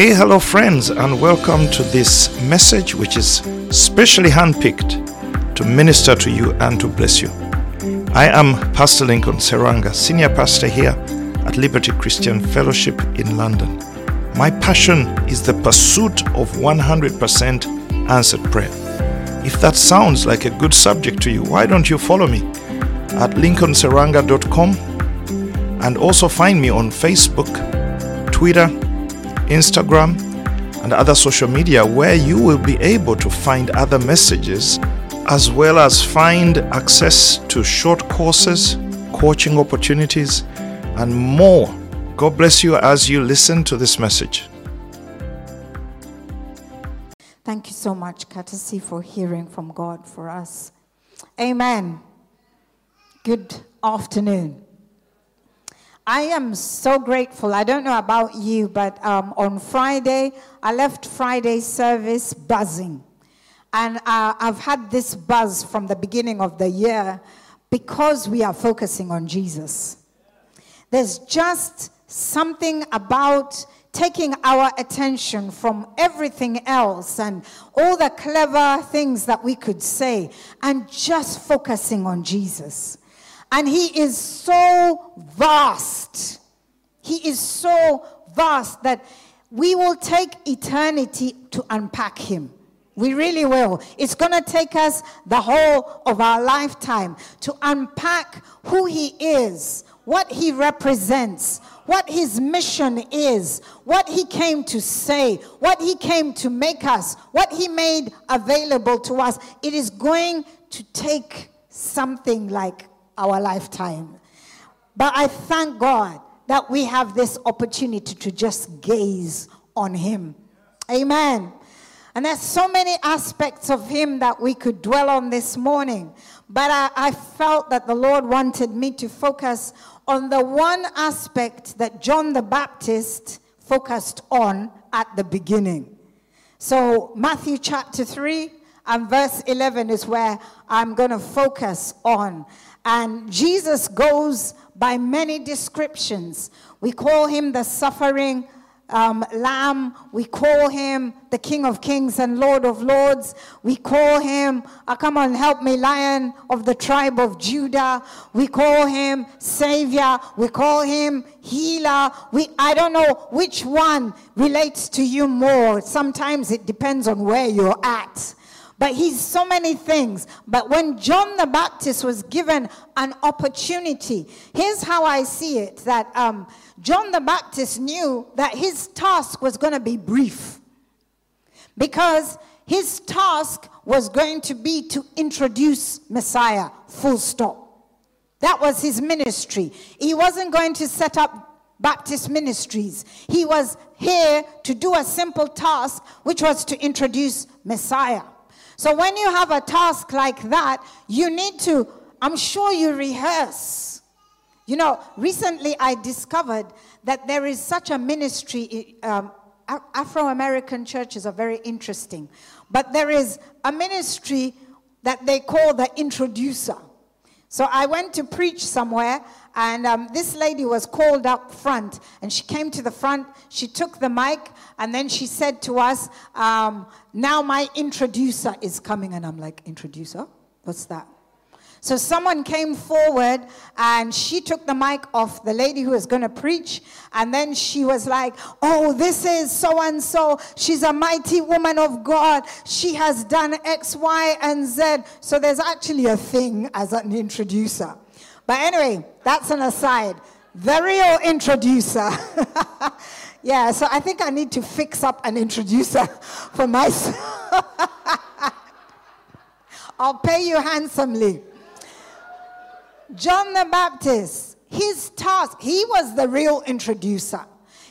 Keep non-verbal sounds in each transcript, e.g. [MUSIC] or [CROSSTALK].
Hey, hello, friends, and welcome to this message, which is specially handpicked to minister to you and to bless you. I am Pastor Lincoln Serwanga, Senior Pastor here at Liberty Christian Fellowship in London. My passion is the pursuit of 100% answered prayer. If that sounds like a good subject to you, why don't you follow me at lincolnserwanga.com and also find me on Facebook, Twitter, Instagram, and other social media where you will be able to find other messages as well as find access to short courses, coaching opportunities, and more. God bless you as you listen to this message. Thank you so much, courtesy, for hearing from God for us. Amen. Good afternoon. I am so grateful. I don't know about you, but um, on Friday, I left Friday service buzzing. And uh, I've had this buzz from the beginning of the year because we are focusing on Jesus. There's just something about taking our attention from everything else and all the clever things that we could say and just focusing on Jesus. And he is so vast. He is so vast that we will take eternity to unpack him. We really will. It's going to take us the whole of our lifetime to unpack who he is, what he represents, what his mission is, what he came to say, what he came to make us, what he made available to us. It is going to take something like our lifetime. But I thank God that we have this opportunity to just gaze on Him. Amen. And there's so many aspects of Him that we could dwell on this morning. But I, I, felt that the Lord wanted me to focus on the one aspect that John the Baptist focused on at the beginning. So, Matthew chapter 3 and verse 11 is where I'm going to focus on. And Jesus goes by many descriptions. We call him the suffering um, lamb. We call him the King of Kings and Lord of Lords. We call him, oh, come on, help me, Lion of the tribe of Judah. We call him Savior. We call him Healer. We, I don't know which one relates to you more. Sometimes it depends on where you're at. But he's so many things. But when John the Baptist was given an opportunity, here's how I see it that um, John the Baptist knew that his task was going to be brief. Because his task was going to be to introduce Messiah, full stop. That was his ministry. He wasn't going to set up Baptist ministries. He was here to do a simple task, which was to introduce Messiah. So when you have a task like that, you need to, I'm sure you rehearse. You know, recently I discovered that there is such a ministry. Um, Afro American churches are very interesting, but there is a ministry that they call the introducer. So I went to preach somewhere, and um, this lady was called up front, and she came to the front. She took the mic, and then she said to us, um, "Now my introducer is coming." And I'm like, "Introducer? What's that?" So someone came forward and she took the mic off the lady who was going to preach. And then she was like, Oh, this is so and so. She's a mighty woman of God. She has done X, Y, and Z. So there's actually a thing as an introducer. But anyway, that's an aside. The real introducer. [LAUGHS] yeah, so I think I need to fix up an introducer [LAUGHS] for myself. [LAUGHS] I'll pay you handsomely. John the Baptist, his task, he was the real introducer.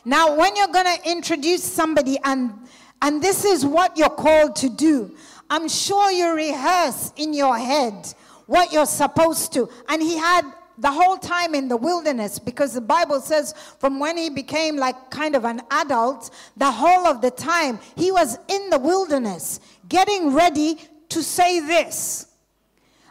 Now, when you're going to introduce somebody and and this is what you're called to do, I'm sure you rehearse in your head what you're supposed to. And he had the whole time in the wilderness because the Bible says from when he became like kind of an adult, the whole of the time he was in the wilderness getting ready to say this.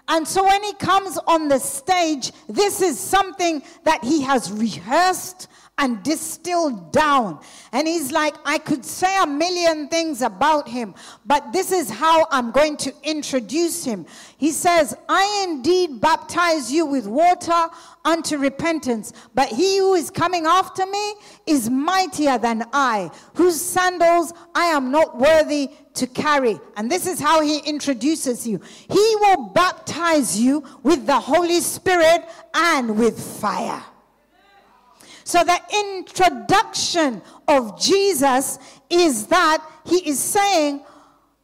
And so when he comes on the stage, this is something that he has rehearsed and distilled down. And he's like, I could say a million things about him, but this is how I'm going to introduce him. He says, I indeed baptize you with water unto repentance, but he who is coming after me is mightier than I, whose sandals I am not worthy to carry. And this is how he introduces you. He will baptize you with the Holy Spirit and with fire. So the introduction of Jesus is that he is saying,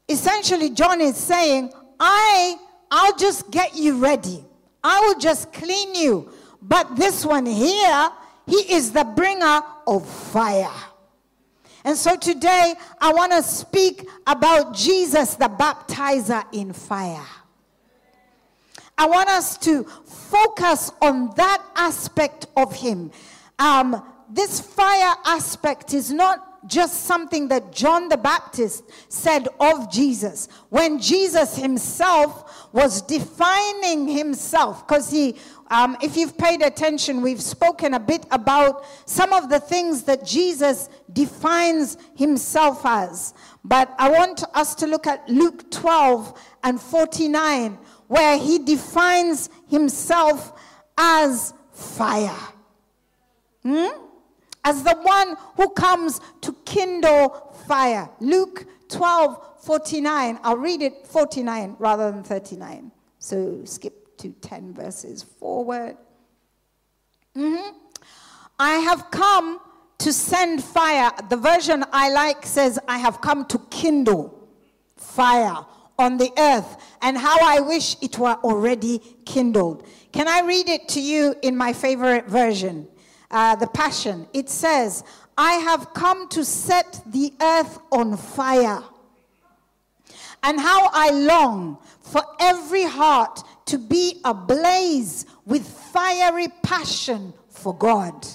essentially, John is saying, I, I'll just get you ready. I will just clean you. But this one here, he is the bringer of fire. And so today, I want to speak about Jesus, the baptizer in fire. I want us to focus on that aspect of him um, this fire aspect is not just something that John the Baptist said of Jesus. When Jesus himself was defining himself, because he, um, if you've paid attention, we've spoken a bit about some of the things that Jesus defines himself as. But I want us to look at Luke 12 and 49, where he defines himself as fire. Hmm? As the one who comes to kindle fire. Luke 12, 49. I'll read it 49 rather than 39. So skip to 10 verses forward. Mm-hmm. I have come to send fire. The version I like says, I have come to kindle fire on the earth, and how I wish it were already kindled. Can I read it to you in my favorite version? Uh, the Passion, it says, I have come to set the earth on fire. And how I long for every heart to be ablaze with fiery passion for God.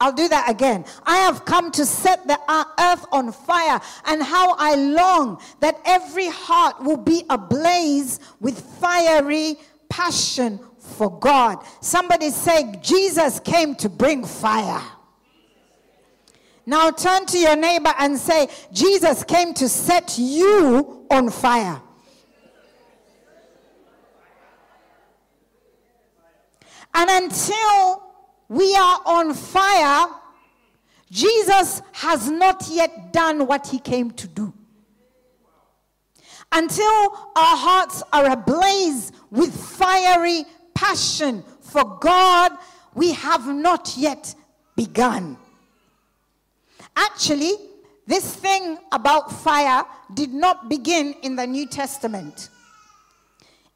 I'll do that again. I have come to set the uh, earth on fire, and how I long that every heart will be ablaze with fiery passion for God. Somebody say, Jesus came to bring fire. Now turn to your neighbor and say, Jesus came to set you on fire. And until we are on fire, Jesus has not yet done what he came to do. Until our hearts are ablaze with fiery passion for God, we have not yet begun. Actually, this thing about fire did not begin in the New Testament.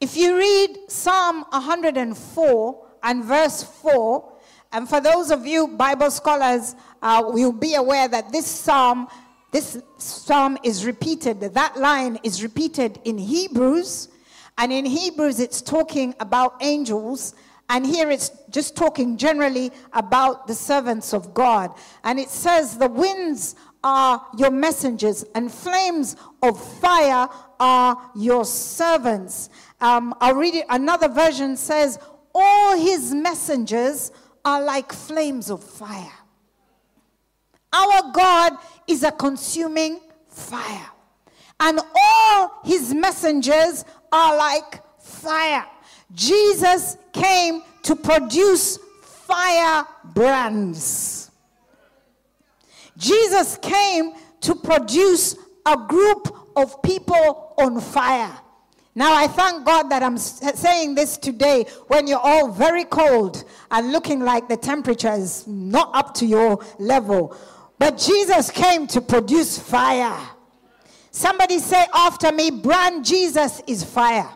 If you read Psalm 104 and verse 4, and for those of you Bible scholars, uh, will be aware that this psalm, this psalm is repeated. That line is repeated in Hebrews and in Hebrews, it's talking about angels. And here it's just talking generally about the servants of God. And it says, The winds are your messengers, and flames of fire are your servants. Um, I'll read it. Another version says, All his messengers are like flames of fire. Our God is a consuming fire. And all his messengers are like fire. Jesus came to produce fire brands. Jesus came to produce a group of people on fire. Now, I thank God that I'm saying this today when you're all very cold and looking like the temperature is not up to your level. But Jesus came to produce fire. Somebody say after me, brand Jesus is fire.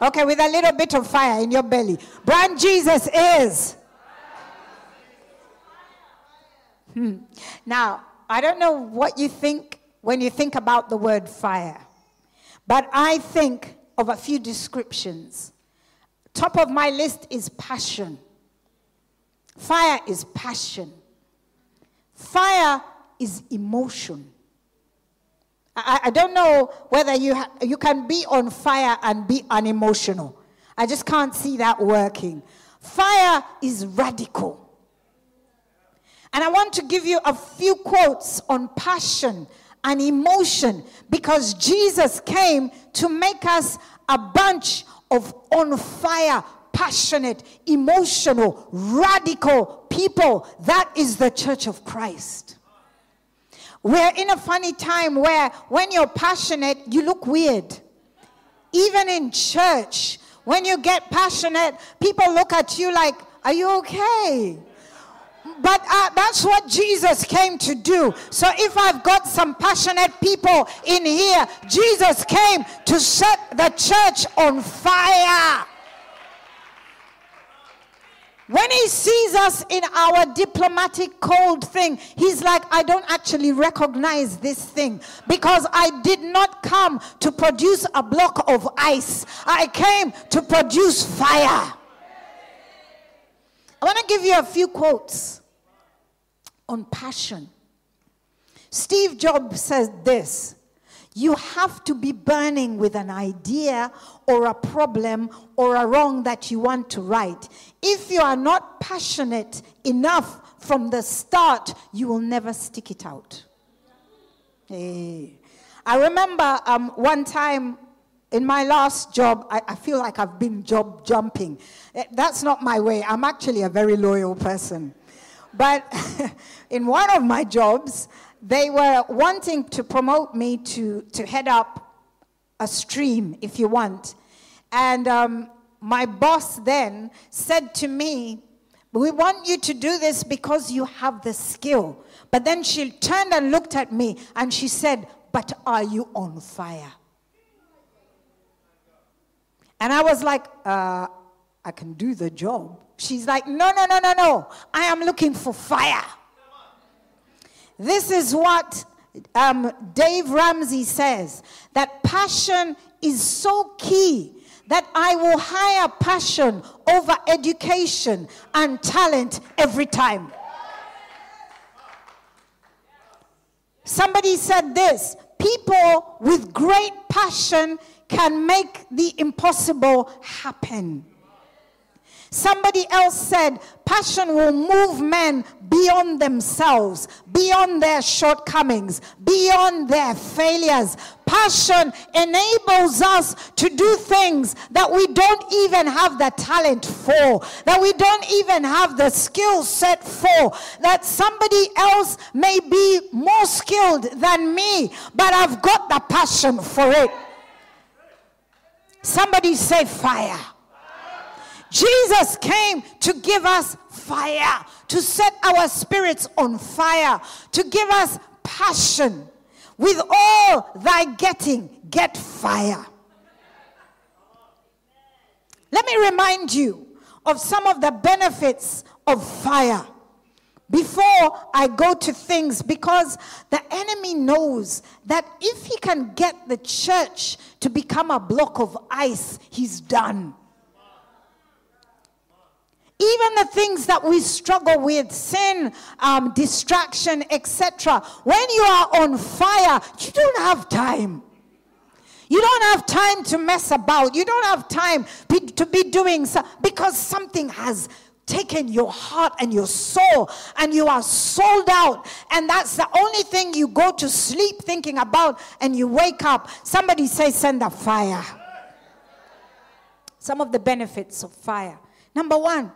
Okay, with a little bit of fire in your belly. Brand Jesus is. Hmm. Now, I don't know what you think when you think about the word fire, but I think of a few descriptions. Top of my list is passion. Fire is passion. Fire is emotion. I, I don't know whether you, ha- you can be on fire and be unemotional. I just can't see that working. Fire is radical. And I want to give you a few quotes on passion and emotion because Jesus came to make us a bunch of on fire, passionate, emotional, radical people. That is the church of Christ. We're in a funny time where when you're passionate, you look weird. Even in church, when you get passionate, people look at you like, Are you okay? But uh, that's what Jesus came to do. So if I've got some passionate people in here, Jesus came to set the church on fire. When he sees us in our diplomatic cold thing, he's like, I don't actually recognize this thing because I did not come to produce a block of ice. I came to produce fire. I want to give you a few quotes on passion. Steve Jobs says this you have to be burning with an idea or a problem or a wrong that you want to right. If you are not passionate enough from the start, you will never stick it out. Hey. I remember um, one time in my last job, I, I, feel like I've been job jumping. Eh, that's not my way. I'm actually a very loyal person. But [LAUGHS] in one of my jobs, they were wanting to promote me to, to head up a stream, if you want. And um, my boss then said to me, We want you to do this because you have the skill. But then she turned and looked at me and she said, But are you on fire? And I was like, uh, I can do the job. She's like, No, no, no, no, no. I am looking for fire. This is what um, Dave Ramsey says that passion is so key that I will hire passion over education and talent every time. Somebody said this people with great passion can make the impossible happen. Somebody else said, passion will move men beyond themselves, beyond their shortcomings, beyond their failures. Passion enables us to do things that we don't even have the talent for, that we don't even have the skill set for, that somebody else may be more skilled than me, but I've got the passion for it. Somebody say fire. Jesus came to give us fire, to set our spirits on fire, to give us passion. With all thy getting, get fire. Let me remind you of some of the benefits of fire before I go to things because the enemy knows that if he can get the church to become a block of ice, he's done. Even the things that we struggle with, sin, um, distraction, etc. When you are on fire, you don't have time. You don't have time to mess about. You don't have time to be doing so, because something has taken your heart and your soul and you are sold out and that's the only thing you go to sleep thinking about and you wake up somebody say send a fire some of the benefits of fire number 1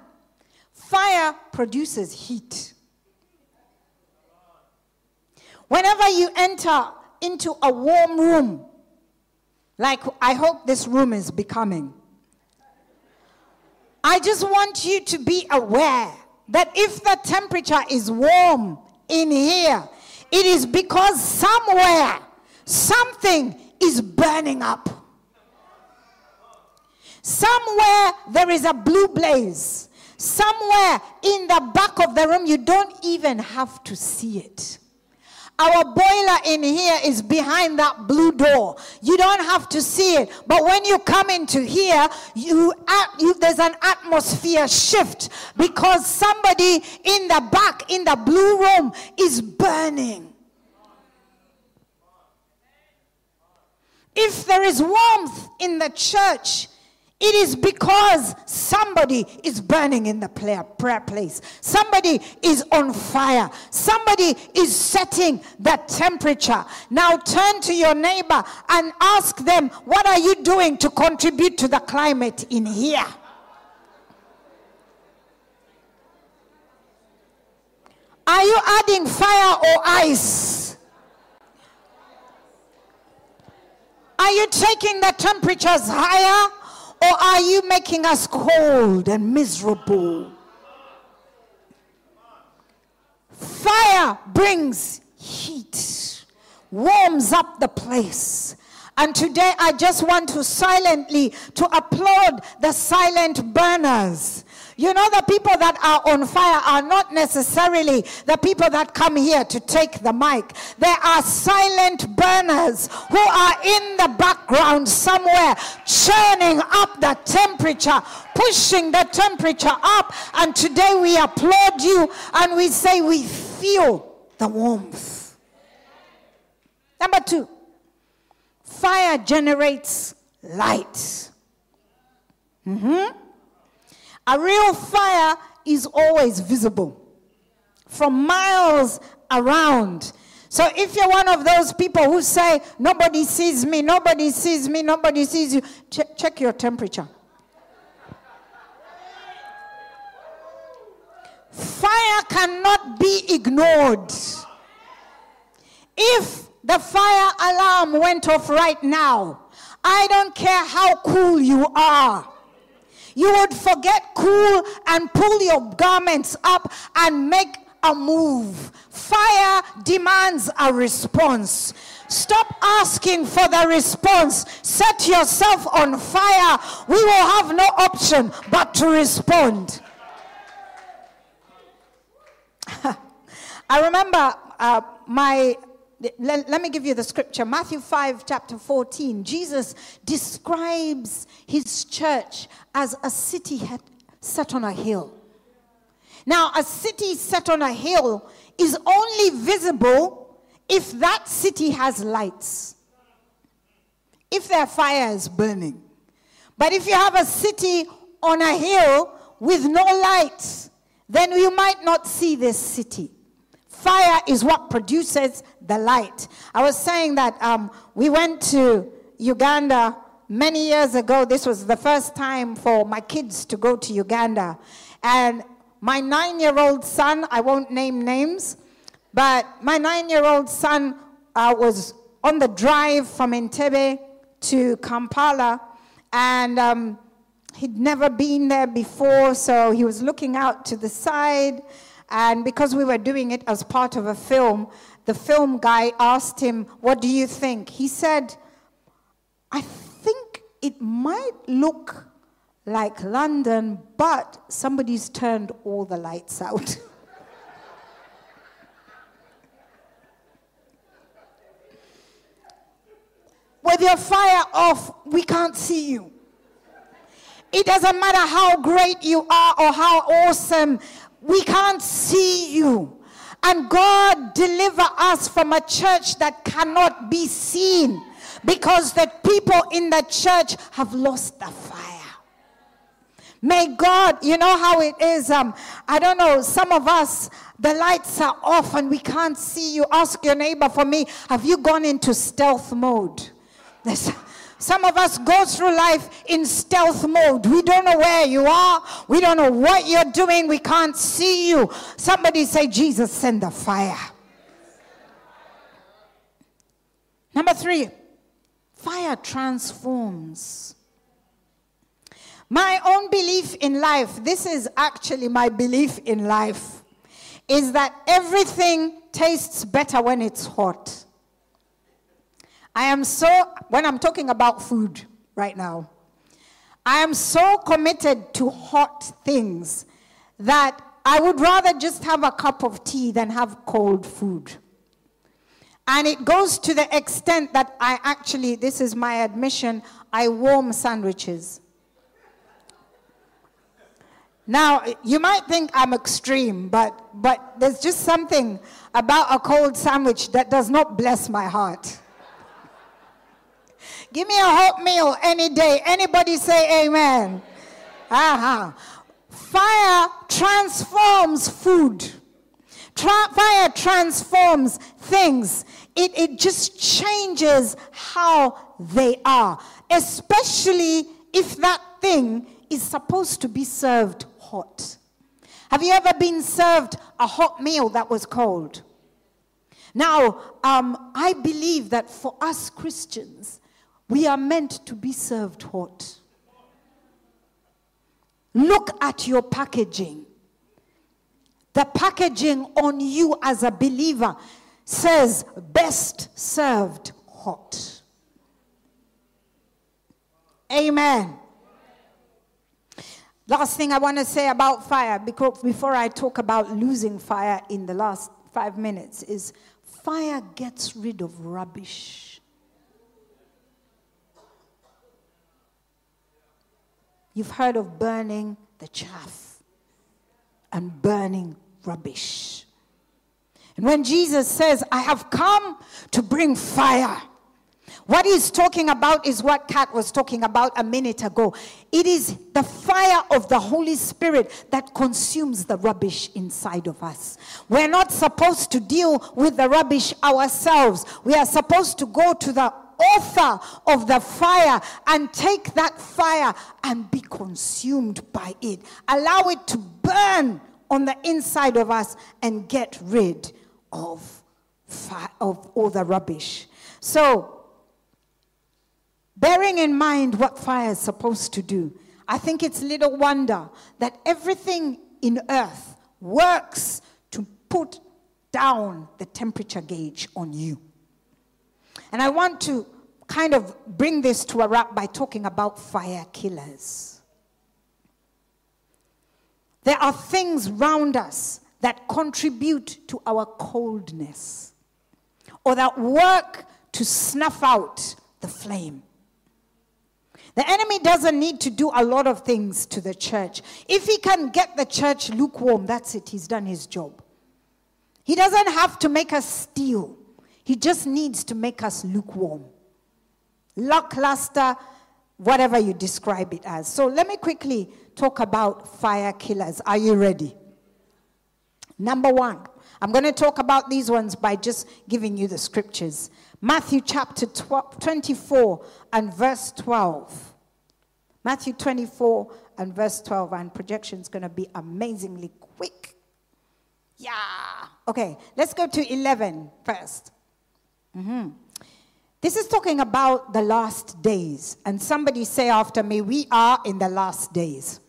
Fire produces heat. Whenever you enter into a warm room, like I hope this room is becoming, I just want you to be aware that if the temperature is warm in here, it is because somewhere something is burning up. Somewhere there is a blue blaze. Somewhere in the back of the room, you don't even have to see it. Our boiler in here is behind that blue door. You don't have to see it. But when you come into here, you, you, there's an atmosphere shift because somebody in the back, in the blue room, is burning. If there is warmth in the church, it is because somebody is burning in the prayer place. Somebody is on fire. Somebody is setting the temperature. Now turn to your neighbor and ask them, What are you doing to contribute to the climate in here? Are you adding fire or ice? Are you taking the temperatures higher or are you making us cold and miserable? Fire brings heat, warms up the place. And today I just want to silently to applaud the silent burners you know, the people that are on fire are not necessarily the people that come here to take the mic. There are silent burners who are in the background somewhere, churning up the temperature, pushing the temperature up. And today we applaud you and we say we feel the warmth. Number two, fire generates light. Mm-hmm. A real fire is always visible from miles around. So if you're one of those people who say, nobody sees me, nobody sees me, nobody sees you, check, check your temperature. Fire cannot be ignored. If the fire alarm went off right now, I don't care how cool you are. You would forget cool and pull your garments up and make a move. Fire demands a response. Stop asking for the response. Set yourself on fire. We will have no option but to respond. [LAUGHS] I remember uh, my let, let, me give you the scripture Matthew 5, chapter 14. Jesus describes his church as a city set on a hill. Now, a city set on a hill is only visible if that city has lights, if their fire is burning. But if you have a city on a hill with no lights, then you might not see this city. Fire is what produces the light. I was saying that um, we went to Uganda many years ago. This was the first time for my kids to go to Uganda. And my nine year old son, I won't name names, but my nine year old son uh, was on the drive from Entebbe to Kampala. And um, he'd never been there before, so he was looking out to the side and because we were doing it as part of a film, the film guy asked him, What do you think? He said, I think it might look like London, but somebody's turned all the lights out. [LAUGHS] With your fire off, we can't see you. It doesn't matter how great you are or how awesome we can't see you. And God deliver us from a church that cannot be seen because the people in the church have lost the fire. May God, you know how it is. Um, I don't know, some of us, the lights are off and we can't see you. Ask your neighbor for me, have you gone into stealth mode? [LAUGHS] There's, some of us go through life in stealth mode. We don't know where you are. We don't know what you're doing. We can't see you. Somebody say, Jesus, send the fire. Number three, fire transforms. My own belief in life, this is actually my belief in life, is that everything tastes better when it's hot. I am so, when I'm talking about food right now, I am so committed to hot things that I would rather just have a cup of tea than have cold food. And it goes to the extent that I actually, this is my admission, I warm sandwiches. Now, you might think I'm extreme, but, but there's just something about a cold sandwich that does not bless my heart. Give me a hot meal any day. Anybody say amen? Uh-huh. Fire transforms food. Tra- fire transforms things. It, it just changes how they are, especially if that thing is supposed to be served hot. Have you ever been served a hot meal that was cold? Now, um, I believe that for us Christians, we are meant to be served hot. Look at your packaging. The packaging on you as a believer says best served hot. Amen. Last thing I want to say about fire, because before I talk about losing fire in the last five minutes, is fire gets rid of rubbish. You've heard of burning the chaff and burning rubbish. And when Jesus says, I have come to bring fire, what he's talking about is what Kat was talking about a minute ago. It is the fire of the Holy Spirit that consumes the rubbish inside of us. We're not supposed to deal with the rubbish ourselves. We are supposed to go to the author of the fire and take that fire and be consumed by it. Allow it to burn on the inside of us and get rid of, of all the rubbish. So, bearing in mind what fire is supposed to do, I think it's little wonder that everything in earth works to put down the temperature gauge on you. And I want to kind of bring this to a wrap by talking about fire killers. There are things round us that contribute to our coldness or that work to snuff out the flame. The enemy doesn't need to do a lot of things to the church. If he can get the church lukewarm, that's it, he's done his job. He doesn't have to make us steal, he just needs to make us lukewarm. Lackluster, whatever you describe it as. So let me quickly talk about fire killers. Are you ready? Number one, I'm going to talk about these ones by just giving you the scriptures. Matthew chapter 12, 24 and verse 12. Matthew 24 and verse 12, and projection is going to be amazingly quick. Yeah. Okay, let's go to 11 first. Mm-hmm. This is talking about the last days. And somebody say after me, we are in the last days.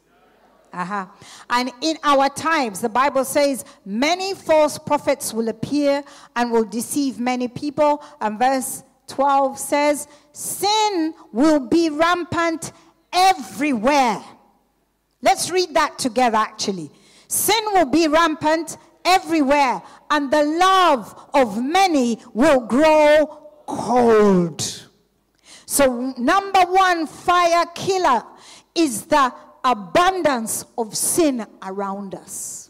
Uh-huh. And in our times, the Bible says, many false prophets will appear and will deceive many people. And verse 12 says, sin will be rampant everywhere. Let's read that together, actually. Sin will be rampant everywhere, and the love of many will grow cold. So, number one fire killer is the abundance of sin around us.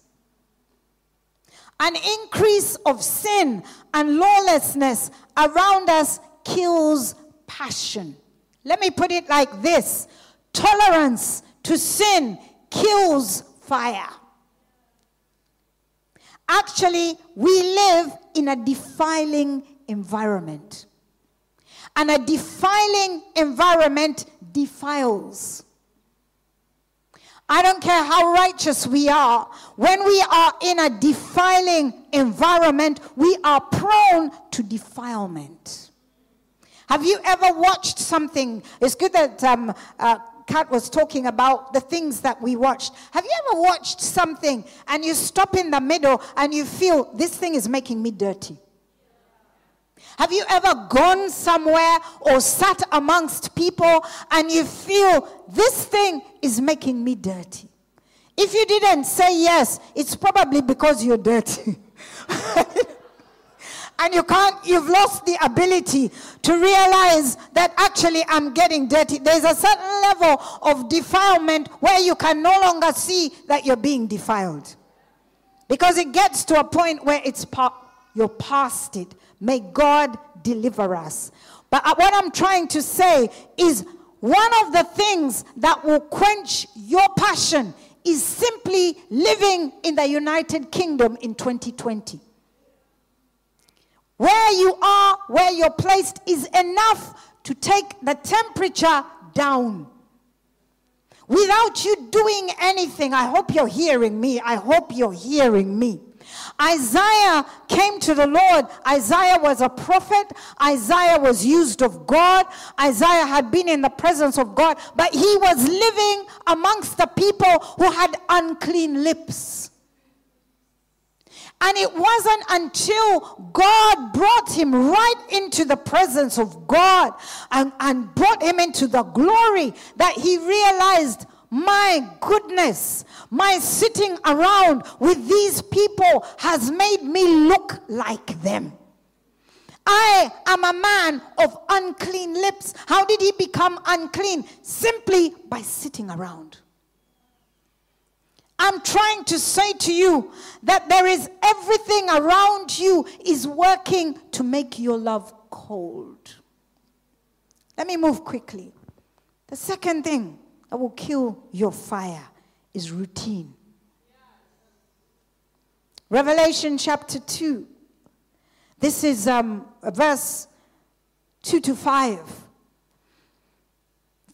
An increase of sin and lawlessness around us kills passion. Let me put it like this tolerance to sin kills fire. Actually, we live in a defiling environment. And a defiling environment defiles. I don't care how righteous we are. When we are in a defiling environment, we are prone to defilement. Have you ever watched something? It's good that um, uh, Kat was talking about the things that we watched. Have you ever watched something and you stop in the middle and you feel this thing is making me dirty? Have you ever gone somewhere or sat amongst people and you feel this thing is making me dirty? If you didn't say yes, it's probably because you're dirty. [LAUGHS] and you can't, you've lost the ability to realize that actually I'm getting dirty. There's a certain level of defilement where you can no longer see that you're being defiled. Because it gets to a point where it's pa- you're past it. May God deliver us. But uh, what I'm trying to say is one of the things that will quench your passion is simply living in the United Kingdom in 2020. Where you are, where you're placed, is enough to take the temperature down without you doing anything. I hope you're hearing me. I hope you're hearing me. Isaiah came to the Lord. Isaiah was a prophet. Isaiah was used of God. Isaiah had been in the presence of God, but he was living amongst the people who had unclean lips. And it wasn't until God brought him right into the presence of God and, and brought him into the glory that he realized my goodness, my sitting around with these people has made me look like them. I am a man of unclean lips. How did he become unclean? Simply by sitting around. I'm trying to say to you that there is everything around you is working to make your love cold. Let me move quickly. The second thing that will kill your fire is routine. Revelation chapter 2. This is um, verse 2 to 5.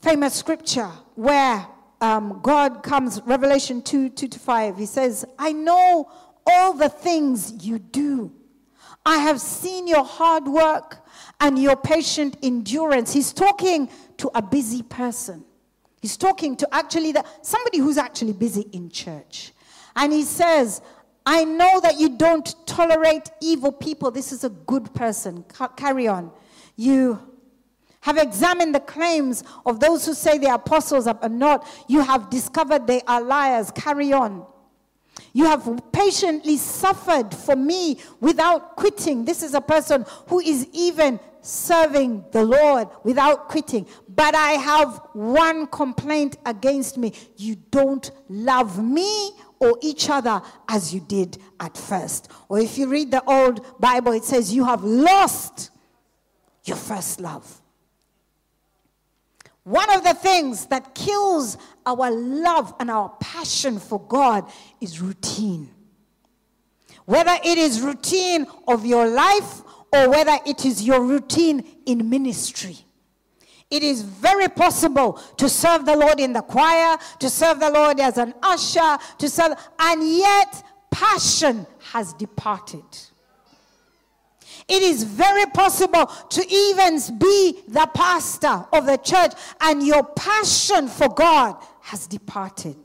Famous scripture where um, God comes, Revelation 2 2 to 5. He says, I know all the things you do. I have seen your hard work and your patient endurance. He's talking to a busy person. He's talking to actually the, somebody who's actually busy in church. And he says, I know that you don't tolerate evil people. This is a good person. carry on. You have examined the claims of those who say are apostles are not. You have discovered they are liars. Carry on. You have patiently suffered for me without quitting. This is a person who is even serving the Lord without quitting. But I have one complaint against me. You don't love me or each other as you did at first. Or if you read the old Bible, it says, You have lost your first love. One of the things that kills our love and our passion for God is routine. Whether it is routine of your life or whether it is your routine in ministry. It is very possible to serve the Lord in the choir, to serve the Lord as an usher, to serve, and yet passion has departed. It is very possible to even be the pastor of the church, and your passion for God has departed.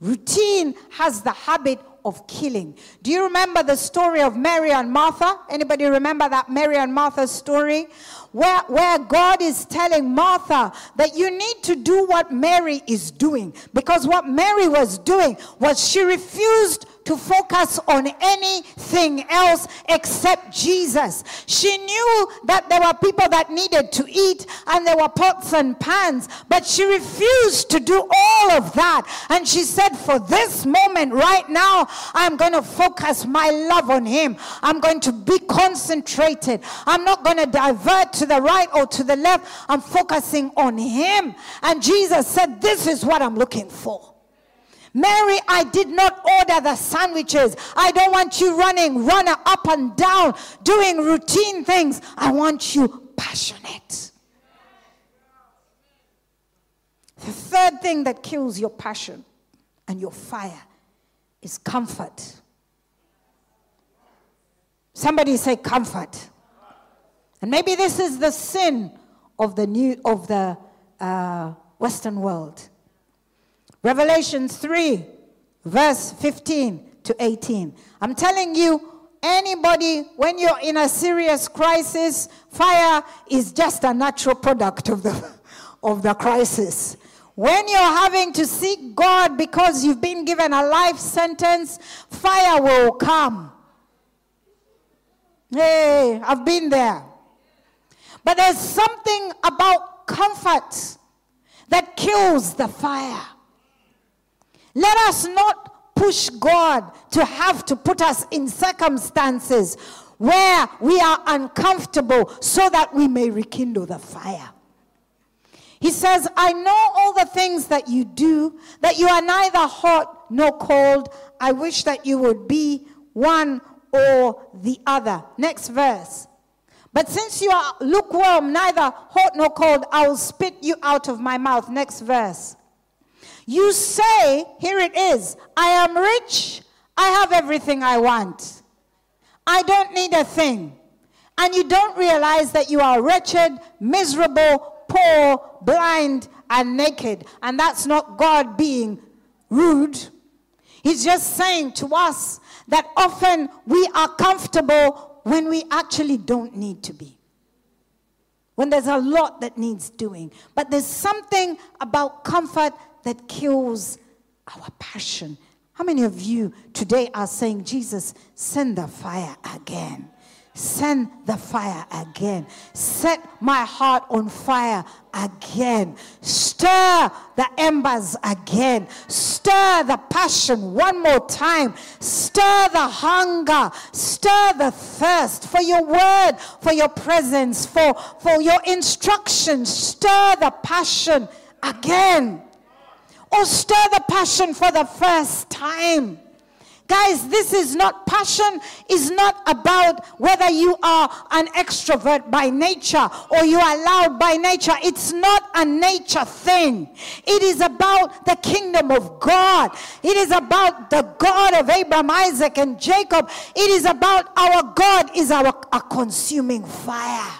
Routine has the habit of killing. Do you remember the story of Mary and Martha? Anybody remember that Mary and Martha story? Where, where God is telling Martha that you need to do what Mary is doing. Because what Mary was doing was she refused to focus on anything else except Jesus. She knew that there were people that needed to eat and there were pots and pans, but she refused to do all of that. And she said, For this moment right now, I'm going to focus my love on Him. I'm going to be concentrated. I'm not going to divert to the right or to the left. I'm focusing on Him. And Jesus said, This is what I'm looking for. Mary, I did not order the sandwiches. I don't want you running, runner up and down, doing routine things. I want you passionate. The third thing that kills your passion and your fire is comfort. Somebody say comfort. And maybe this is the sin of the new of the uh, Western world. Revelation 3, verse 15 to 18. I'm telling you, anybody, when you're in a serious crisis, fire is just a natural product of the, of the crisis. When you're having to seek God because you've been given a life sentence, fire will come. Hey, I've been there. But there's something about comfort that kills the fire. Let us not push God to have to put us in circumstances where we are uncomfortable so that we may rekindle the fire. He says, I know all the things that you do, that you are neither hot nor cold. I wish that you would be one or the other. Next verse. But since you are lukewarm, neither hot nor cold, I will spit you out of my mouth. Next verse. You say, here it is, I am rich, I have everything I want. I don't need a thing. And you don't realize that you are wretched, miserable, poor, blind, and naked. And that's not God being rude. He's just saying to us that often we are comfortable when we actually don't need to be. When there's a lot that needs doing. But there's something about comfort that kills our passion. How many of you today are saying, Jesus, send the fire again? Send the fire again. Set my heart on fire again. Stir the embers again. Stir the passion one more time. Stir the hunger. Stir the thirst for your word, for your presence, for, for your instructions. Stir the passion again. Or stir the passion for the first time. Guys, this is not passion, is not about whether you are an extrovert by nature or you are loud by nature. It's not a nature thing. It is about the kingdom of God. It is about the God of Abraham, Isaac, and Jacob. It is about our God is our a consuming fire.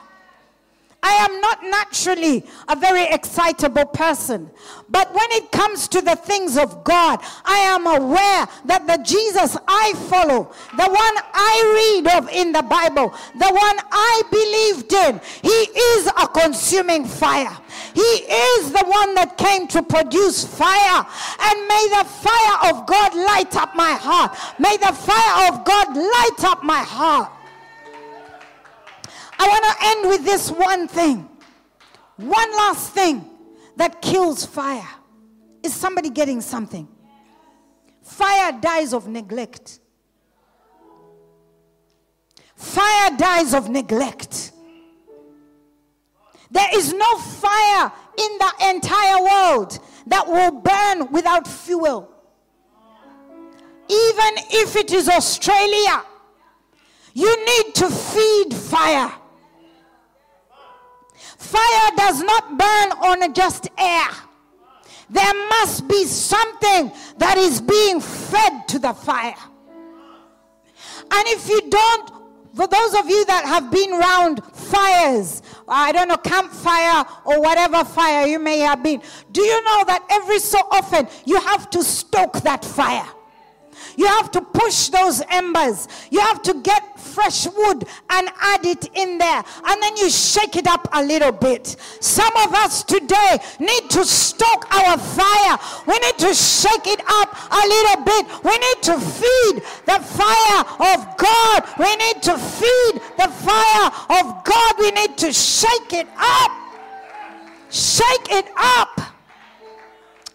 I am not naturally a very excitable person. But when it comes to the things of God, I am aware that the Jesus I follow, the one I read of in the Bible, the one I believed in, he is a consuming fire. He is the one that came to produce fire. And may the fire of God light up my heart. May the fire of God light up my heart. I want to end with this one thing. One last thing that kills fire is somebody getting something. Fire dies of neglect. Fire dies of neglect. There is no fire in the entire world that will burn without fuel. Even if it is Australia, you need to feed fire. Fire does not burn on just air. There must be something that is being fed to the fire. And if you don't, for those of you that have been around fires, I don't know, campfire or whatever fire you may have been, do you know that every so often you have to stoke that fire? You have to push those embers. You have to get fresh wood and add it in there. And then you shake it up a little bit. Some of us today need to stoke our fire. We need to shake it up a little bit. We need to feed the fire of God. We need to feed the fire of God. We need to shake it up. Shake it up.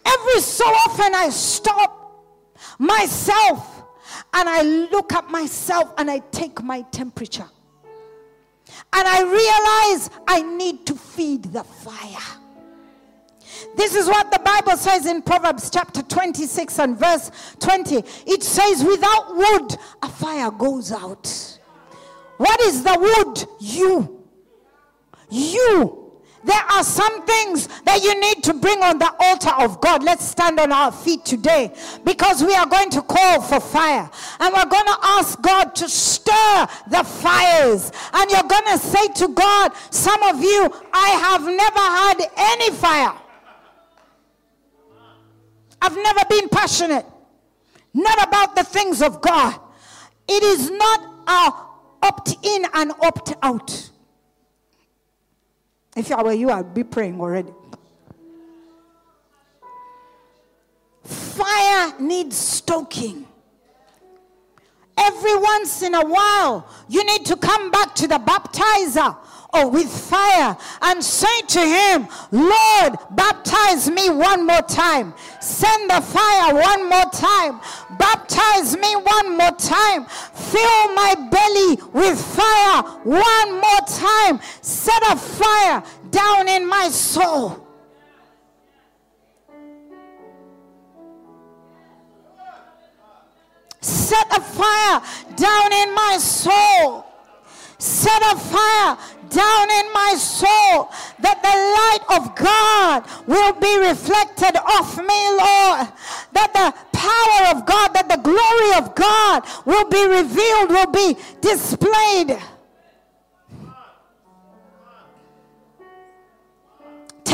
Every so often I stop myself and I look at myself and I take my temperature. And I realize I need to feed the fire. This is what the Bible says in Proverbs chapter 26 and verse 20. It says, Without wood, a fire goes out. What is the wood? You. You. There are some things that you need to bring on the altar of God. Let's stand on our feet today because we are going to call for fire. And we're going to ask God to stir the fires. And you're going to say to God, Some of you, I have never had any fire. I've never been passionate. Not about the things of God. It is not a opt in and opt out. If I were you, I'd be praying already. Fire needs stoking. Every once in a while, you need to come back to the baptizer or with fire and say to him, Lord, baptize me one more time. Send the fire one more time. Baptize me one more time. Fill my belly with fire one more time. Set a fire down in my soul. Set a fire down in my soul. Set a fire down in my soul that the light of God will be reflected off me, Lord. That the power of God, that the glory of God will be revealed, will be displayed.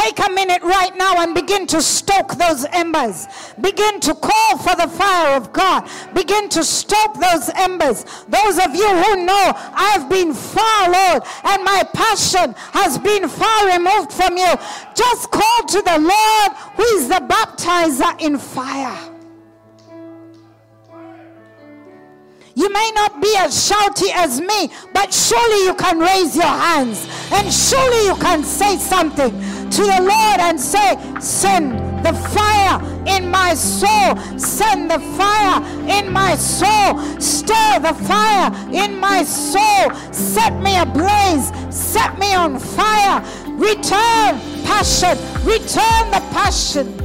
Take a minute right now and begin to stoke those embers. Begin to call for the fire of God. Begin to stoke those embers. Those of you who know I've been far, Lord, and my passion has been far removed from you, just call to the Lord who is the baptizer in fire. You may not be as shouty as me, but surely you can raise your hands and surely you can say something to the Lord and say, Send the fire in my soul, send the fire in my soul, stir the fire in my soul, set me ablaze, set me on fire, return passion, return the passion.